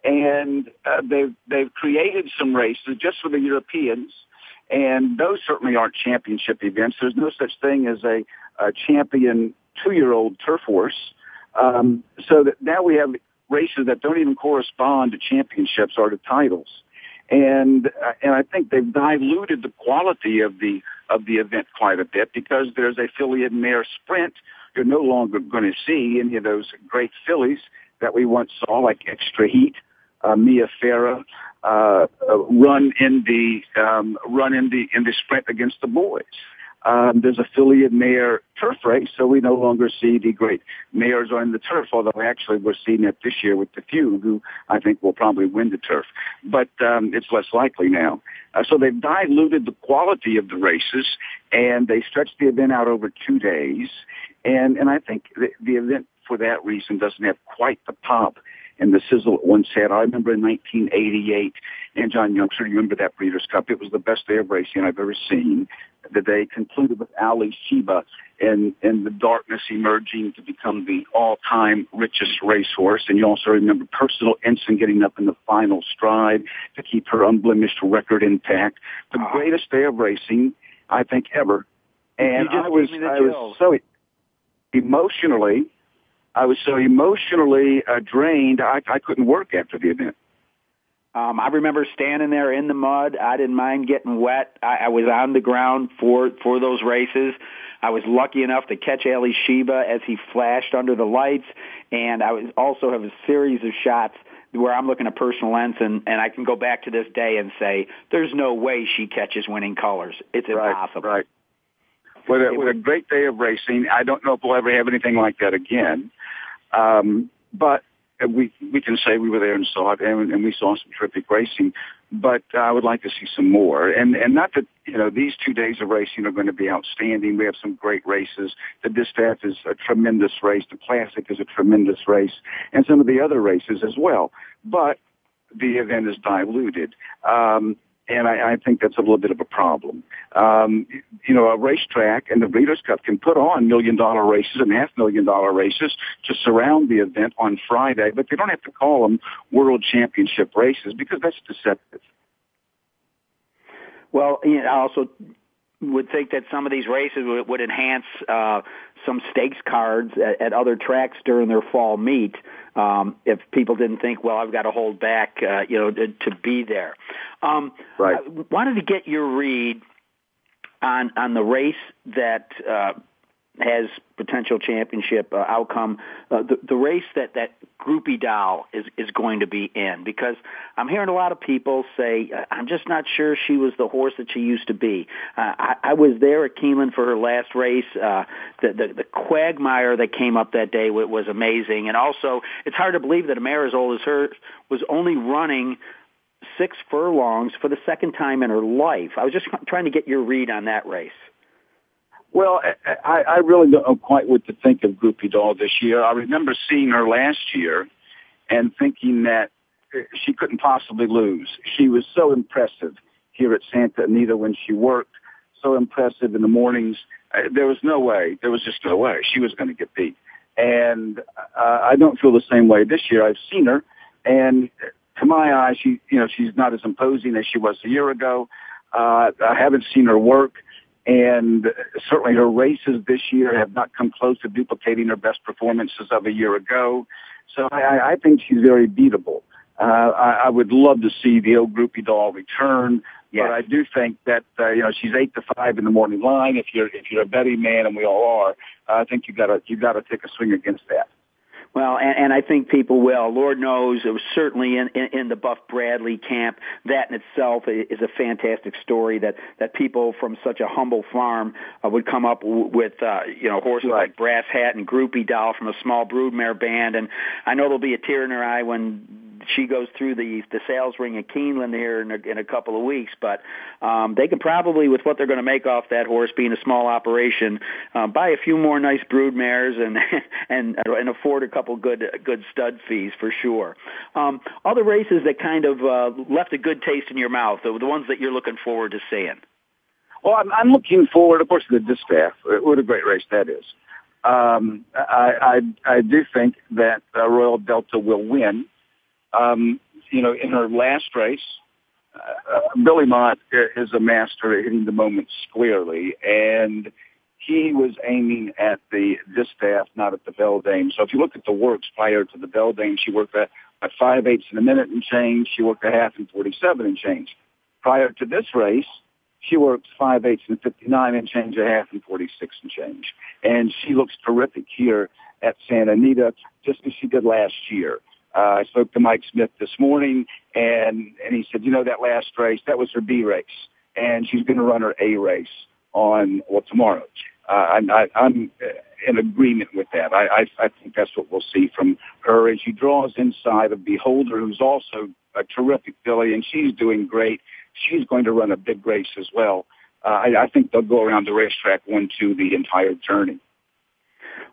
And uh, they've, they've created some races just for the Europeans and those certainly aren't championship events. There's no such thing as a, a champion two-year-old turf horse. Um, so that now we have races that don't even correspond to championships or to titles. And, uh, and I think they've diluted the quality of the, of the event quite a bit because there's a filly and mare sprint. You're no longer going to see any of those great fillies that we once saw, like Extra Heat, uh, Mia Farah, uh, uh, run in the um, run in the in the sprint against the boys. Um, there's affiliate mare turf race, so we no longer see the great mares on the turf, although actually we're seeing it this year with the Fugue who I think will probably win the turf. But um, it's less likely now. Uh, so they've diluted the quality of the races, and they stretched the event out over two days. And, and I think the, the event for that reason doesn't have quite the pop and the sizzle it once had. I remember in 1988, and John Youngster, you remember that Breeders' Cup? It was the best day of racing I've ever seen. The day concluded with Ali Alysheba and, and the darkness emerging to become the all-time richest racehorse. And you also remember Personal Ensign getting up in the final stride to keep her unblemished record intact. The oh. greatest day of racing, I think, ever. And I was, I was so emotionally I was so emotionally uh, drained, I, I couldn't work after the event. Um, I remember standing there in the mud. I didn't mind getting wet. I, I was on the ground for for those races. I was lucky enough to catch Alysheba as he flashed under the lights, and I was also have a series of shots where I'm looking at personal ensign, and I can go back to this day and say, "There's no way she catches winning colors. It's right, impossible." Right. With a, with a great day of racing, I don't know if we'll ever have anything like that again. Um, but we we can say we were there and saw it, and, and we saw some terrific racing. But I would like to see some more, and and not that you know these two days of racing are going to be outstanding. We have some great races. The Distaff is a tremendous race. The Classic is a tremendous race, and some of the other races as well. But the event is diluted. Um, and I, I think that's a little bit of a problem. Um, you know, a racetrack and the Breeders' Cup can put on million dollar races and half million dollar races to surround the event on Friday, but they don't have to call them World Championship races because that's deceptive. Well, you know, also would think that some of these races would, would enhance uh, some stakes cards at, at other tracks during their fall meet. Um, if people didn't think, well, I've got to hold back, uh, you know, to, to be there. Um, right. I wanted to get your read on on the race that uh, has potential championship uh, outcome. Uh, the, the race that that Groupie Doll is is going to be in because I'm hearing a lot of people say I'm just not sure she was the horse that she used to be. Uh, I, I was there at Keeneland for her last race. Uh, the, the the quagmire that came up that day was, was amazing, and also it's hard to believe that a mare as old as her was only running six furlongs for the second time in her life. I was just trying to get your read on that race. Well, I, I really don't know quite what to think of Groupie Doll this year. I remember seeing her last year and thinking that she couldn't possibly lose. She was so impressive here at Santa Anita when she worked, so impressive in the mornings. Uh, there was no way. There was just no way she was going to get beat. And uh, I don't feel the same way this year. I've seen her, and to my eye, she, you know, she's not as imposing as she was a year ago. Uh, I haven't seen her work, and certainly her races this year have not come close to duplicating her best performances of a year ago. So I, I think she's very beatable. Uh, I, I would love to see the old groupie doll return. Yes. But I do think that uh, you know she's eight to five in the morning line. If you're if you're a betting man, and we all are, uh, I think you got to you got to take a swing against that. Well, and, and I think people will. Lord knows it was certainly in, in, in the Buff Bradley camp. That in itself is a fantastic story that that people from such a humble farm uh, would come up w- with, uh, you know, horses right. like Brass Hat and Groupie Doll from a small broodmare band. And I know there'll be a tear in her eye when she goes through the the sales ring at Keeneland here in a, in a couple of weeks. But um, they can probably, with what they're going to make off that horse being a small operation, uh, buy a few more nice brood mares and and and afford a couple good good stud fees for sure. Um, other races that kind of uh, left a good taste in your mouth, the, the ones that you're looking forward to seeing. Well, I'm, I'm looking forward, of course, to the distaff. What a great race that is. Um, I, I, I do think that uh, Royal Delta will win. Um, you know, in her last race, uh, Billy Mott is a master at hitting the moment squarely, and he was aiming at the distaff, not at the Beldame. So if you look at the works prior to the Beldame, she worked at, at five eighths in a minute and change. She worked a half in 47 and change. Prior to this race, she worked five eighths and 59 and change, a half in 46 and change. And she looks terrific here at Santa Anita, just as she did last year. Uh, I spoke to Mike Smith this morning, and and he said, you know, that last race that was her B race, and she's going to run her A race on well tomorrow. Uh, I'm, I, I'm in agreement with that. I, I I think that's what we'll see from her as she draws inside of Beholder, who's also a terrific filly, and she's doing great. She's going to run a big race as well. Uh, I, I think they'll go around the racetrack one two the entire journey.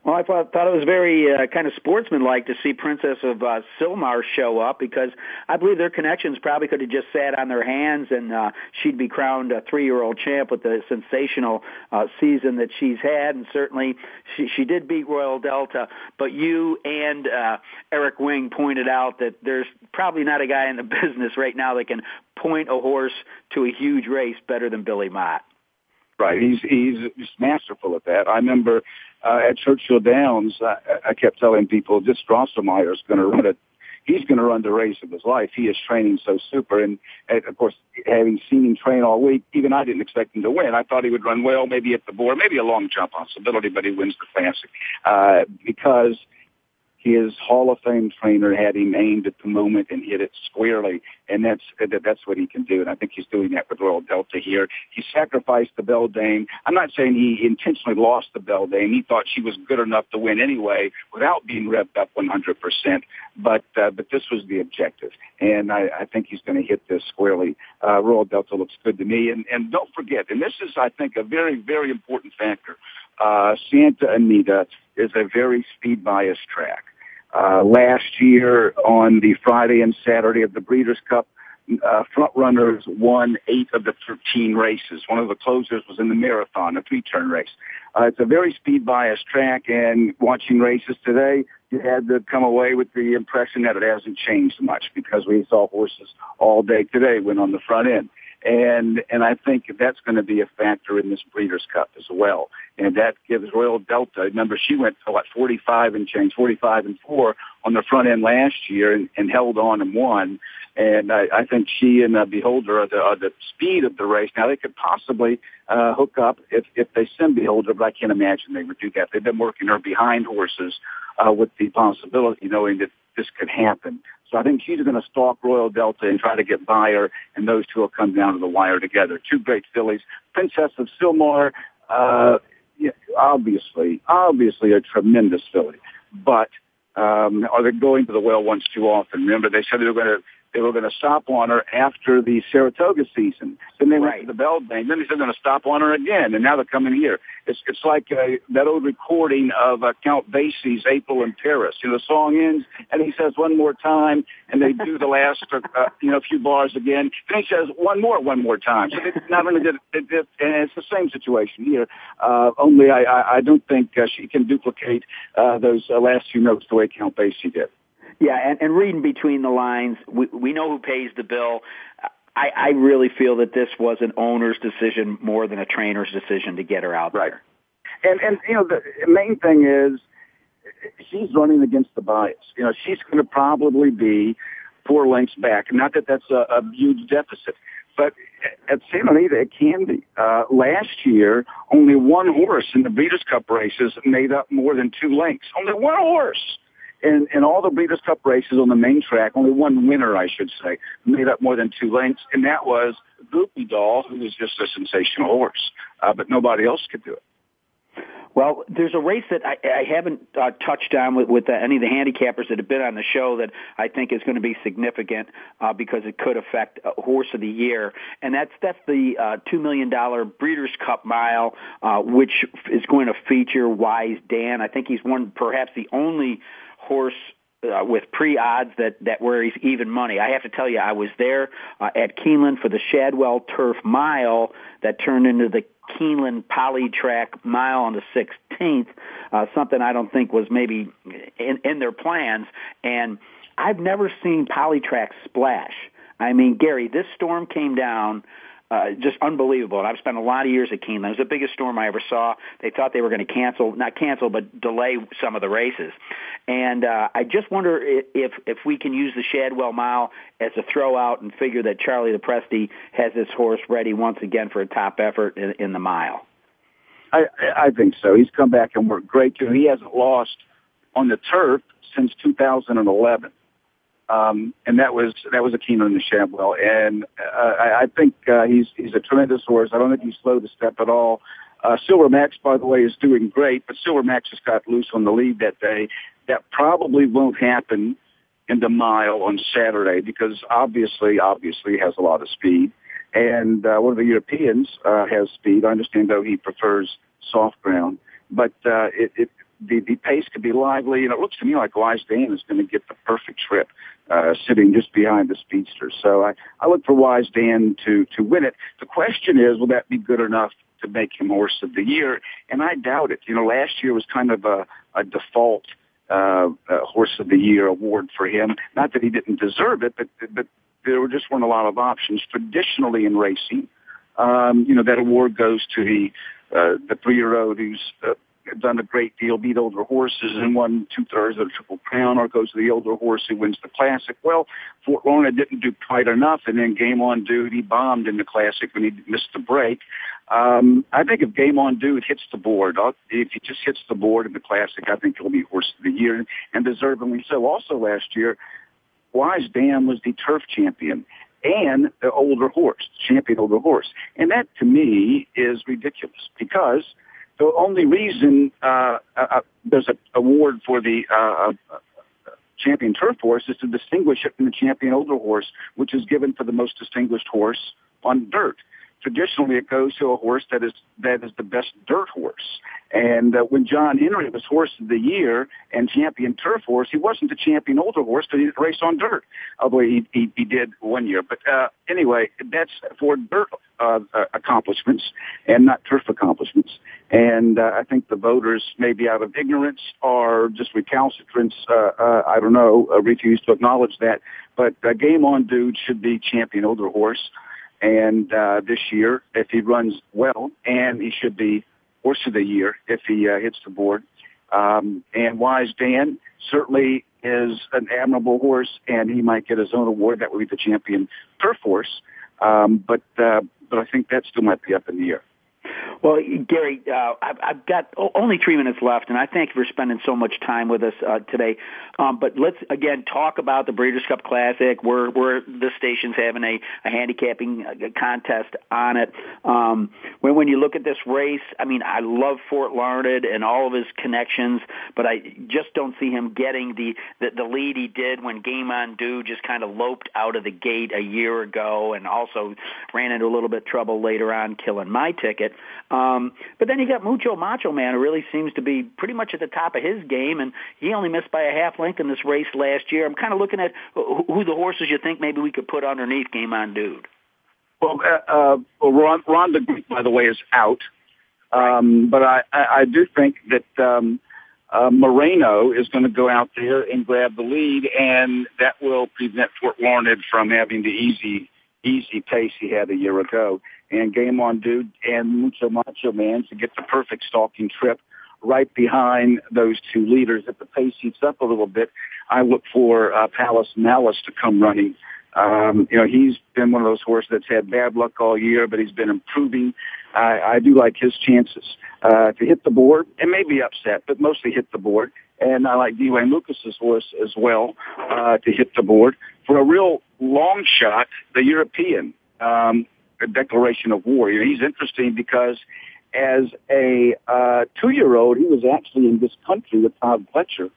Well, I thought, thought it was very uh, kind of sportsmanlike to see Princess of uh, Sylmar show up because I believe their connections probably could have just sat on their hands and uh, she'd be crowned a three-year-old champ with the sensational uh, season that she's had, and certainly she, she did beat Royal Delta. But you and uh, Eric Wing pointed out that there's probably not a guy in the business right now that can point a horse to a huge race better than Billy Mott. Right. He's he's masterful at that. I remember uh, at Churchill Downs, I, I kept telling people, this Drosselmeyer is going to run it. He's going to run the race of his life. He is training so super, and, and of course, having seen him train all week, even I didn't expect him to win. I thought he would run well, maybe at the board, maybe a long jump possibility, but he wins the classic uh, because his Hall of Fame trainer had him aimed at the moment and hit it squarely, and that's that's what he can do. And I think he's doing that with Royal Delta here. He sacrificed the Beldame. I'm not saying he intentionally lost the Beldame. He thought she was good enough to win anyway without being revved up 100%. But uh, but this was the objective, and I, I think he's going to hit this squarely. Uh, Royal Delta looks good to me, and and don't forget, and this is I think a very very important factor. Uh, Santa Anita is a very speed biased track. Uh, last year on the Friday and Saturday of the Breeders' Cup, uh, front runners won eight of the 13 races. One of the closers was in the marathon, a three-turn race. Uh, it's a very speed-biased track, and watching races today, you had to come away with the impression that it hasn't changed much because we saw horses all day today win on the front end. And, and I think that's going to be a factor in this Breeders' Cup as well. And that gives Royal Delta, remember she went to what, 45 and change, 45 and 4 on the front end last year and, and held on and won. And I, I think she and uh, Beholder are the, are the speed of the race. Now they could possibly uh, hook up if, if they send Beholder, but I can't imagine they would do that. They've been working her behind horses uh, with the possibility, knowing that this could happen. So I think she's going to stalk Royal Delta and try to get by her, and those two will come down to the wire together. Two great fillies. Princess of Sylmar, uh, yeah, obviously, obviously a tremendous filly, but um, are they going to the well once too often? Remember, they said they were going to they were going to stop on her after the Saratoga season. Then they went to the Bell. Then they said they're going to stop on her again, and now they're coming here. It's it's like uh, that old recording of uh, Count Basie's "April in Paris." You know, the song ends, and he says one more time, and they do the last uh, you know a few bars again. Then he says one more, one more time. So they not only did it, it, it and it's the same situation here. Uh, only I, I I don't think uh, she can duplicate uh, those uh, last few notes the way Count Basie did. Yeah, and, and reading between the lines, we, we know who pays the bill. I, I really feel that this was an owner's decision more than a trainer's decision to get her out Right. there. And and you know the main thing is she's running against the bias. You know she's going to probably be four lengths back. Not that that's a, a huge deficit, but at Santa Anita it can be. Uh, last year, only one horse in the Breeders' Cup races made up more than two lengths. Only one horse. In, in all the Breeders' Cup races on the main track, only one winner, I should say, made up more than two lengths, and that was Groupie Doll, who was just a sensational horse, uh, but nobody else could do it. Well, there's a race that I, I haven't uh, touched on with, with uh, any of the handicappers that have been on the show that I think is going to be significant uh, because it could affect uh, horse of the year, and that's that's the uh, two million dollar Breeders' Cup Mile, uh, which is going to feature Wise Dan. I think he's one, perhaps the only horse uh, with pre-odds that that where he's even money. I have to tell you, I was there uh, at Keeneland for the Shadwell Turf Mile that turned into the Keeneland Polytrack Mile on the 16th. Uh, something I don't think was maybe in, in their plans. And I've never seen Polytrack splash. I mean, Gary, this storm came down uh, just unbelievable. And I've spent a lot of years at Keeneland. It was the biggest storm I ever saw. They thought they were going to cancel, not cancel, but delay some of the races. And uh, I just wonder if if we can use the Shadwell Mile as a throw out and figure that Charlie LoPresti has this horse ready once again for a top effort in, in the mile. I, I think so. He's come back and worked great too. He hasn't lost on the turf since 2011. Um, and that was that was a Keenan in the Shadwell, and uh, I, I think uh, he's he's a tremendous horse. I don't think he's slow to step at all. Uh, Silver Max, by the way, is doing great, but Silver Max just got loose on the lead that day. That probably won't happen in the mile on Saturday because obviously, obviously, he has a lot of speed. And uh, one of the Europeans uh, has speed. I understand though he prefers soft ground, but uh, it, it the, the pace could be lively, and it looks to me like Wise Dan is going to get the perfect trip, uh, sitting just behind the speedster. So I, I look for Wise Dan to to win it. The question is, will that be good enough to make him horse of the year? And I doubt it. You know, last year was kind of a, a default uh, uh, horse of the year award for him. Not that he didn't deserve it, but but there just weren't a lot of options traditionally in racing. Um, you know, that award goes to the uh, the three year old who's uh, done a great deal, beat older horses and won two thirds of the Triple Crown, or goes to the older horse who wins the Classic. Well, Fort Larned didn't do quite enough, and then Game On Dude he bombed in the Classic when he missed the break. Um, I think if Game On Dude hits the board, if he just hits the board in the Classic, I think he'll be horse of the year, and deservingly so. Also last year, Wise Dan was the turf champion and the older horse, champion older horse. And that to me is ridiculous because the only reason uh, uh, there's an award for the uh, uh, champion turf horse is to distinguish it from the champion older horse, which is given for the most distinguished horse on dirt. Traditionally, it goes to a horse that is that is the best dirt horse. And uh, when John Henry was horse of the year and champion turf horse, he wasn't the champion older horse because he didn't race on dirt, although he he, he did one year. But uh, anyway, that's for dirt uh, uh, accomplishments and not turf accomplishments. And uh, I think the voters, maybe out of ignorance or just recalcitrance, uh, uh, I don't know, uh, refuse to acknowledge that. But uh, Game On Dude should be champion older horse. And uh, this year, if he runs well, and he should be horse of the year if he uh, hits the board. Um, and Wise Dan certainly is an admirable horse, and he might get his own award. That would be the champion turf horse. Um, but uh, but I think that still might be up in the air. Well, Gary, uh, I've, I've got only three minutes left, and I thank you for spending so much time with us uh, today. Um, but let's again talk about the Breeders' Cup Classic. Where where the station's having a, a handicapping uh, contest on it. Um, when when you look at this race, I mean, I love Fort Larned and all of his connections, but I just don't see him getting the the, the lead he did when Game on Dude just kind of loped out of the gate a year ago, and also ran into a little bit of trouble later on, killing my ticket. Um, but then you got Mucho Macho Man, who really seems to be pretty much at the top of his game, and he only missed by a half length in this race last year. I'm kind of looking at who the horses you think maybe we could put underneath Game on Dude. Well, uh, uh, well Ron, Ron the Greek, by the way, is out. Um, but I, I, I do think that um, uh, Moreno is going to go out there and grab the lead, and that will prevent Fort Larned from having the easy easy pace he had a year ago. And Game on Dude and Mucho Macho Man to get the perfect stalking trip right behind those two leaders. If the pace heats up a little bit, I look for uh, Palace Malice to come running. Um, you know, he's been one of those horses that's had bad luck all year, but he's been improving. I, I do like his chances uh, to hit the board and maybe upset, but mostly hit the board. And I like D. Wayne Lukas's horse as well uh, to hit the board for a real long shot. The European um, declaration of war. You know, he's interesting because as a uh, two-year-old, he was actually in this country with Todd Pletcher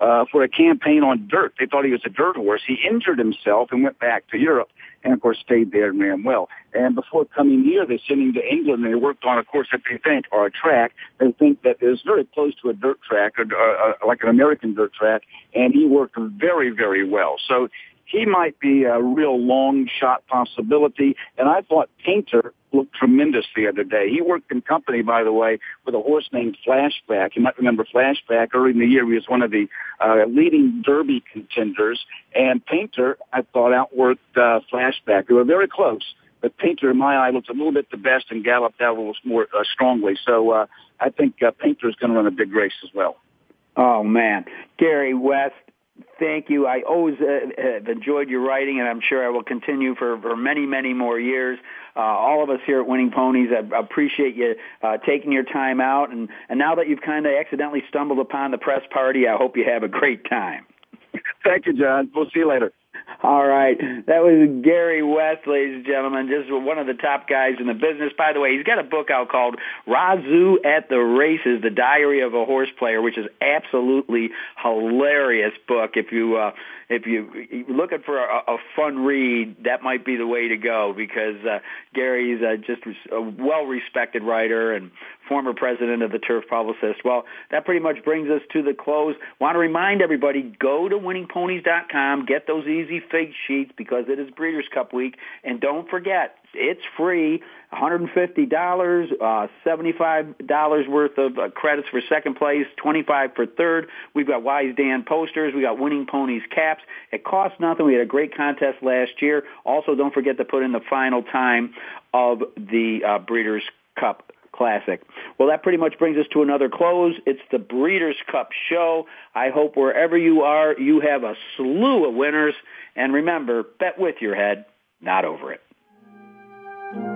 uh, for a campaign on dirt. They thought he was a dirt horse. He injured himself and went back to Europe and of course stayed there and ran well. And before coming here, they sent him to England and they worked on a course that they think or a track they think that is very close to a dirt track or uh, uh, like an American dirt track. And he worked very, very well. So he might be a real long shot possibility. And I thought Painter looked tremendous the other day. He worked in company, by the way, with a horse named Flashback. You might remember Flashback. Early in the year, he was one of the uh, leading Derby contenders. And Painter, I thought, outworked uh, Flashback. They were very close. But Painter, in my eye, looked a little bit the best and galloped out a little more uh, strongly. So uh, I think uh, Painter is going to run a big race as well. Oh man, Gary West, thank you. I always uh, have enjoyed your writing, and I'm sure I will continue for, for many, many more years. Uh, all of us here at Winning Ponies I appreciate you uh, taking your time out. And, and now that you've kind of accidentally stumbled upon the press party, I hope you have a great time. Thank you, John. We'll see you later. All right. That was Gary West, ladies and gentlemen, just one of the top guys in the business. By the way, he's got a book out called Razoo at the Races, The Diary of a Horse Player, which is absolutely hilarious book. If you, uh, if you, you're looking for a, a fun read, that might be the way to go because, uh, Gary's uh, just a well-respected writer and former president of the Turf Publicist. Well, that pretty much brings us to the close. Want to remind everybody, go to winningponies.com, get those easy fig sheets because it is Breeders' Cup week, and don't forget, it's free. $150, uh, $75 worth of uh, credits for second place, 25 for third. We've got Wise Dan posters. We got Winning Ponies caps. It costs nothing. We had a great contest last year. Also, don't forget to put in the final time of the uh, Breeders' Cup Classic. Well, that pretty much brings us to another close. It's the Breeders' Cup show. I hope wherever you are, you have a slew of winners. And remember, bet with your head, not over it.